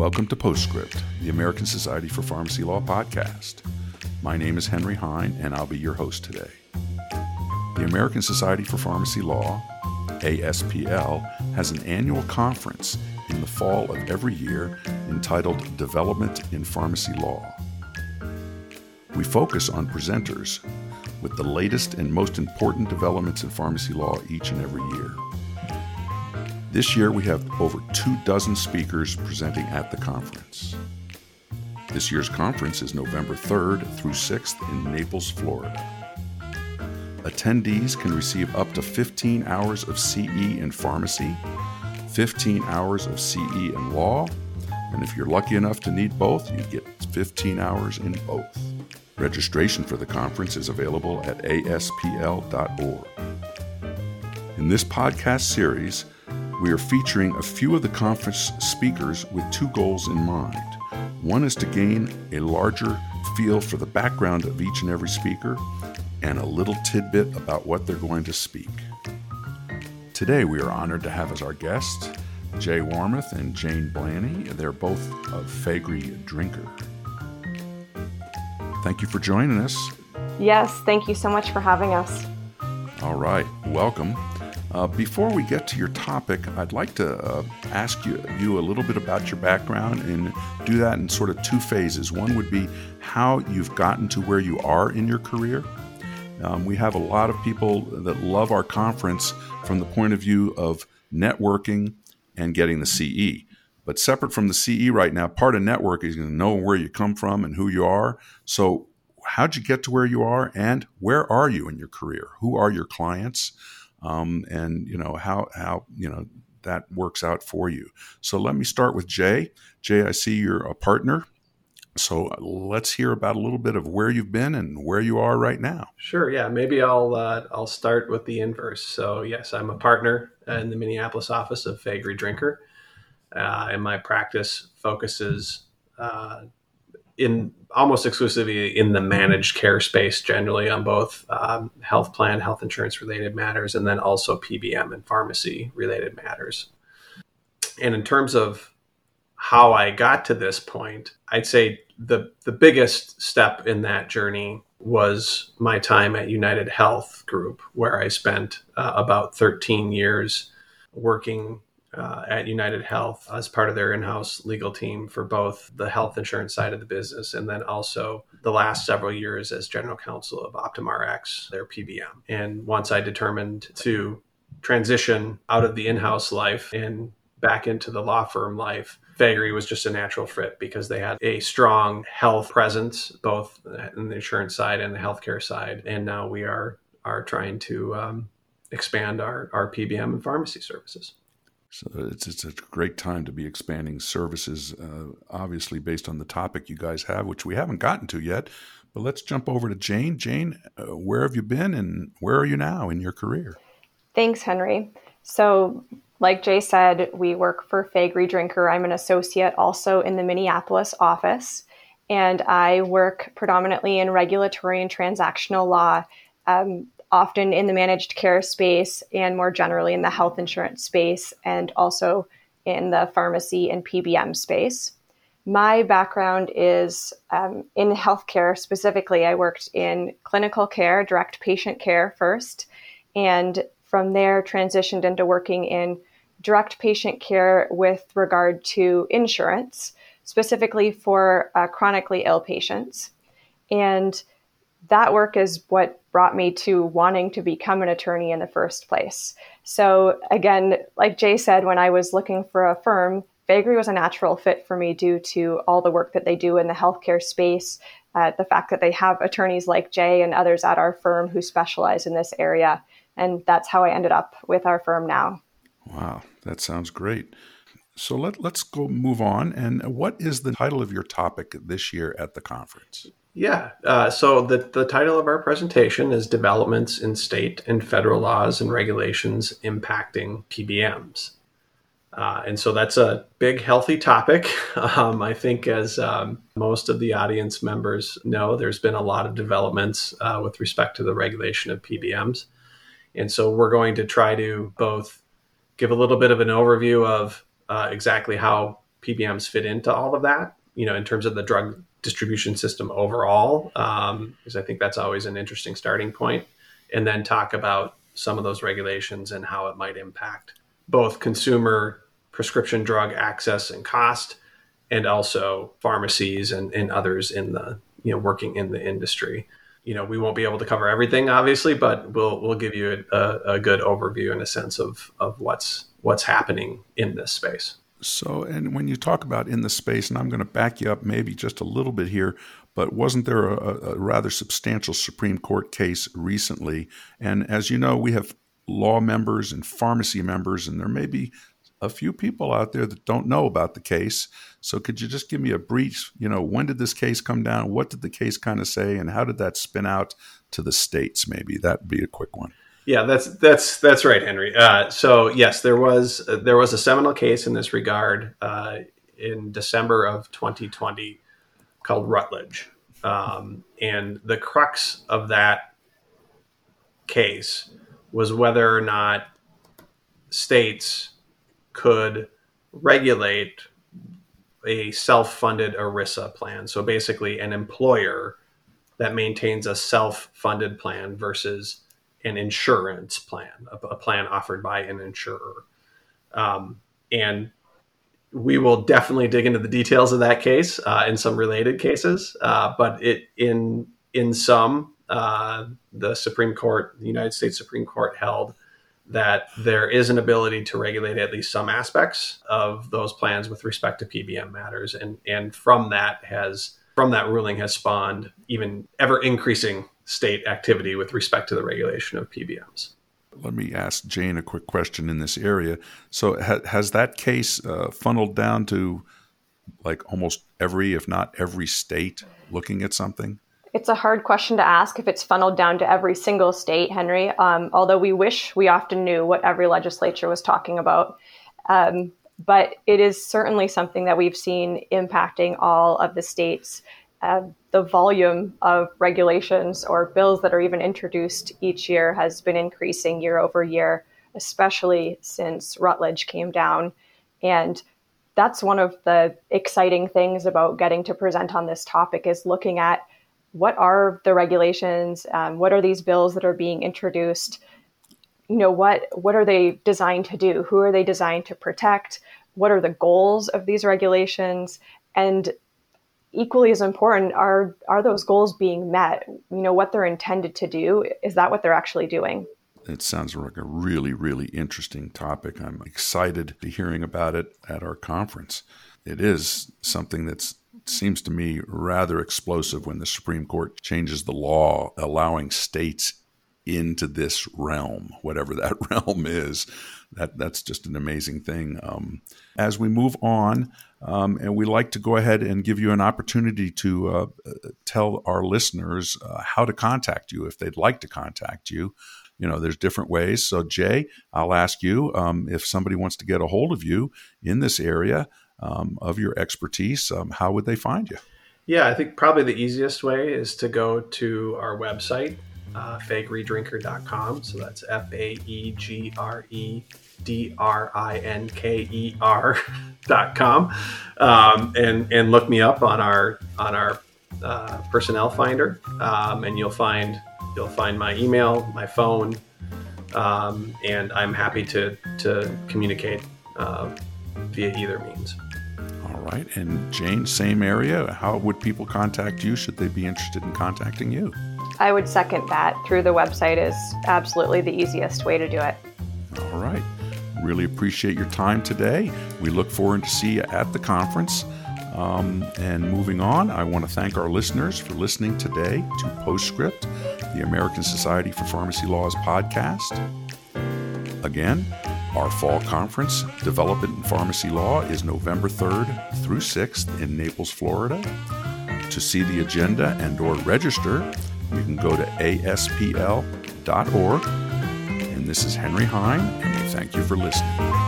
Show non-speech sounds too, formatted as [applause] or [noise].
Welcome to Postscript, the American Society for Pharmacy Law podcast. My name is Henry Hein, and I'll be your host today. The American Society for Pharmacy Law, ASPL, has an annual conference in the fall of every year entitled Development in Pharmacy Law. We focus on presenters with the latest and most important developments in pharmacy law each and every year. This year, we have over two dozen speakers presenting at the conference. This year's conference is November 3rd through 6th in Naples, Florida. Attendees can receive up to 15 hours of CE in pharmacy, 15 hours of CE in law, and if you're lucky enough to need both, you get 15 hours in both. Registration for the conference is available at aspl.org. In this podcast series, we are featuring a few of the conference speakers with two goals in mind. One is to gain a larger feel for the background of each and every speaker and a little tidbit about what they're going to speak. Today, we are honored to have as our guests Jay Warmuth and Jane Blaney. They're both of Faegre Drinker. Thank you for joining us. Yes, thank you so much for having us. All right, welcome. Uh, before we get to your topic, I'd like to uh, ask you, you a little bit about your background and do that in sort of two phases. One would be how you've gotten to where you are in your career. Um, we have a lot of people that love our conference from the point of view of networking and getting the CE. But separate from the CE right now, part of network is going to know where you come from and who you are. So, how'd you get to where you are, and where are you in your career? Who are your clients? Um, and you know how how you know that works out for you. So let me start with Jay. Jay, I see you're a partner. So let's hear about a little bit of where you've been and where you are right now. Sure. Yeah. Maybe I'll uh, I'll start with the inverse. So yes, I'm a partner in the Minneapolis office of Faegre Drinker, uh, and my practice focuses uh, in almost exclusively in the managed care space generally on both um, health plan health insurance related matters and then also pbm and pharmacy related matters. And in terms of how i got to this point i'd say the the biggest step in that journey was my time at united health group where i spent uh, about 13 years working uh, at United Health as part of their in house legal team for both the health insurance side of the business and then also the last several years as general counsel of OptumRx, their PBM. And once I determined to transition out of the in house life and back into the law firm life, Faegre was just a natural fit because they had a strong health presence, both in the insurance side and the healthcare side. And now we are are trying to um, expand our, our PBM and pharmacy services. So it's it's a great time to be expanding services, uh, obviously based on the topic you guys have, which we haven't gotten to yet. But let's jump over to Jane. Jane, uh, where have you been, and where are you now in your career? Thanks, Henry. So, like Jay said, we work for Faegre Drinker. I'm an associate also in the Minneapolis office, and I work predominantly in regulatory and transactional law. Um, often in the managed care space and more generally in the health insurance space and also in the pharmacy and PBM space. My background is um, in healthcare specifically. I worked in clinical care, direct patient care first, and from there transitioned into working in direct patient care with regard to insurance, specifically for uh, chronically ill patients. And that work is what brought me to wanting to become an attorney in the first place. So, again, like Jay said, when I was looking for a firm, Faegre was a natural fit for me due to all the work that they do in the healthcare space, uh, the fact that they have attorneys like Jay and others at our firm who specialize in this area. And that's how I ended up with our firm now. Wow, that sounds great. So let, let's go move on. And what is the title of your topic this year at the conference? Yeah. Uh, so the, the title of our presentation is Developments in State and Federal Laws and Regulations Impacting PBMs. Uh, and so that's a big, healthy topic. [laughs] Um, I think, as um, most of the audience members know, there's been a lot of developments uh, with respect to the regulation of PBMs. And so we're going to try to both give a little bit of an overview of uh, exactly how PBMs fit into all of that, you know, in terms of the drug distribution system overall, um, because I think that's always an interesting starting point, and then talk about some of those regulations and how it might impact both consumer prescription drug access and cost, and also pharmacies and, and others in the you know working in the industry. You know, we won't be able to cover everything, obviously, but we'll we'll give you a, a good overview and a sense of of what's what's happening in this space. So, and when you talk about in the space, and I'm going to back you up maybe just a little bit here, but wasn't there a, a, rather substantial Supreme Court case recently? And as you know, we have law members and pharmacy members, and there may be a few people out there that don't know about the case. So could you just give me a brief, you know, when did this case come down? What did the case kind of say and how did that spin out to the states maybe? That'd be a quick one. Yeah, that's that's that's right, Henry. Uh, so yes, there was uh, there was a seminal case in this regard uh, in December of 2020 called Rutledge, um, and the crux of that case was whether or not states could regulate a self-funded ERISA plan. So basically, an employer that maintains a self-funded plan versus an insurance plan, a, a plan offered by an insurer. Um, and we will definitely dig into the details of that case uh, in some related cases, uh, but it in in some uh, the Supreme Court, the United States Supreme Court held that there is an ability to regulate at least some aspects of those plans with respect to PBM matters, and and from that has from that ruling has spawned even ever increasing state activity with respect to the regulation of PBMs. Let me ask Jane a quick question in this area. So, ha- has that case uh, funneled down to like almost every, if not every state looking at something? It's a hard question to ask if it's funneled down to every single state, Henry. Um, although we wish we often knew what every legislature was talking about. Um, but it is certainly something that we've seen impacting all of the states. Uh, the volume of regulations or bills that are even introduced each year has been increasing year over year, especially since Rutledge came down. And that's one of the exciting things about getting to present on this topic is looking at what are the regulations, um, what are these bills that are being introduced, you know what what are they designed to do? Who are they designed to protect? What are the goals of these regulations? And equally as important are are those goals being met? You know what they're intended to do is that what they're actually doing? It sounds like a really really interesting topic. I'm excited to hearing about it at our conference. It is something that seems to me rather explosive when the supreme court changes the law allowing states into this realm, whatever that [laughs] realm is. That that's just an amazing thing. Um, as we move on, um, and we like to go ahead and give you an opportunity to uh, tell our listeners uh, how to contact you if they'd like to contact you. You know, there's different ways. So, Jay, I'll ask you um, if somebody wants to get a hold of you in this area um, of your expertise, um, how would they find you? Yeah, I think probably the easiest way is to go to our website, uh, faegredrinker.com. So that's F A E G R E D R I N K E R.com. [laughs] Um, and, and look me up on our, on our uh, personnel finder. Um, and you'll find, you'll find my email, my phone, um, and I'm happy to, to communicate uh, via either means. All right. And Jane, same area. How would people contact you should they be interested in contacting you? I would second that. Through the website is absolutely the easiest way to do it. All right. Really appreciate your time today. We look forward to see you at the conference. Um, and moving on, I want to thank our listeners for listening today to Postscript, the American Society for Pharmacy Law's podcast. Again, our fall conference, Development in Pharmacy Law, is November 3rd through 6th in Naples, Florida. To see the agenda and or register, you can go to aspl.org. And this is Henry Heim, and we thank you for listening.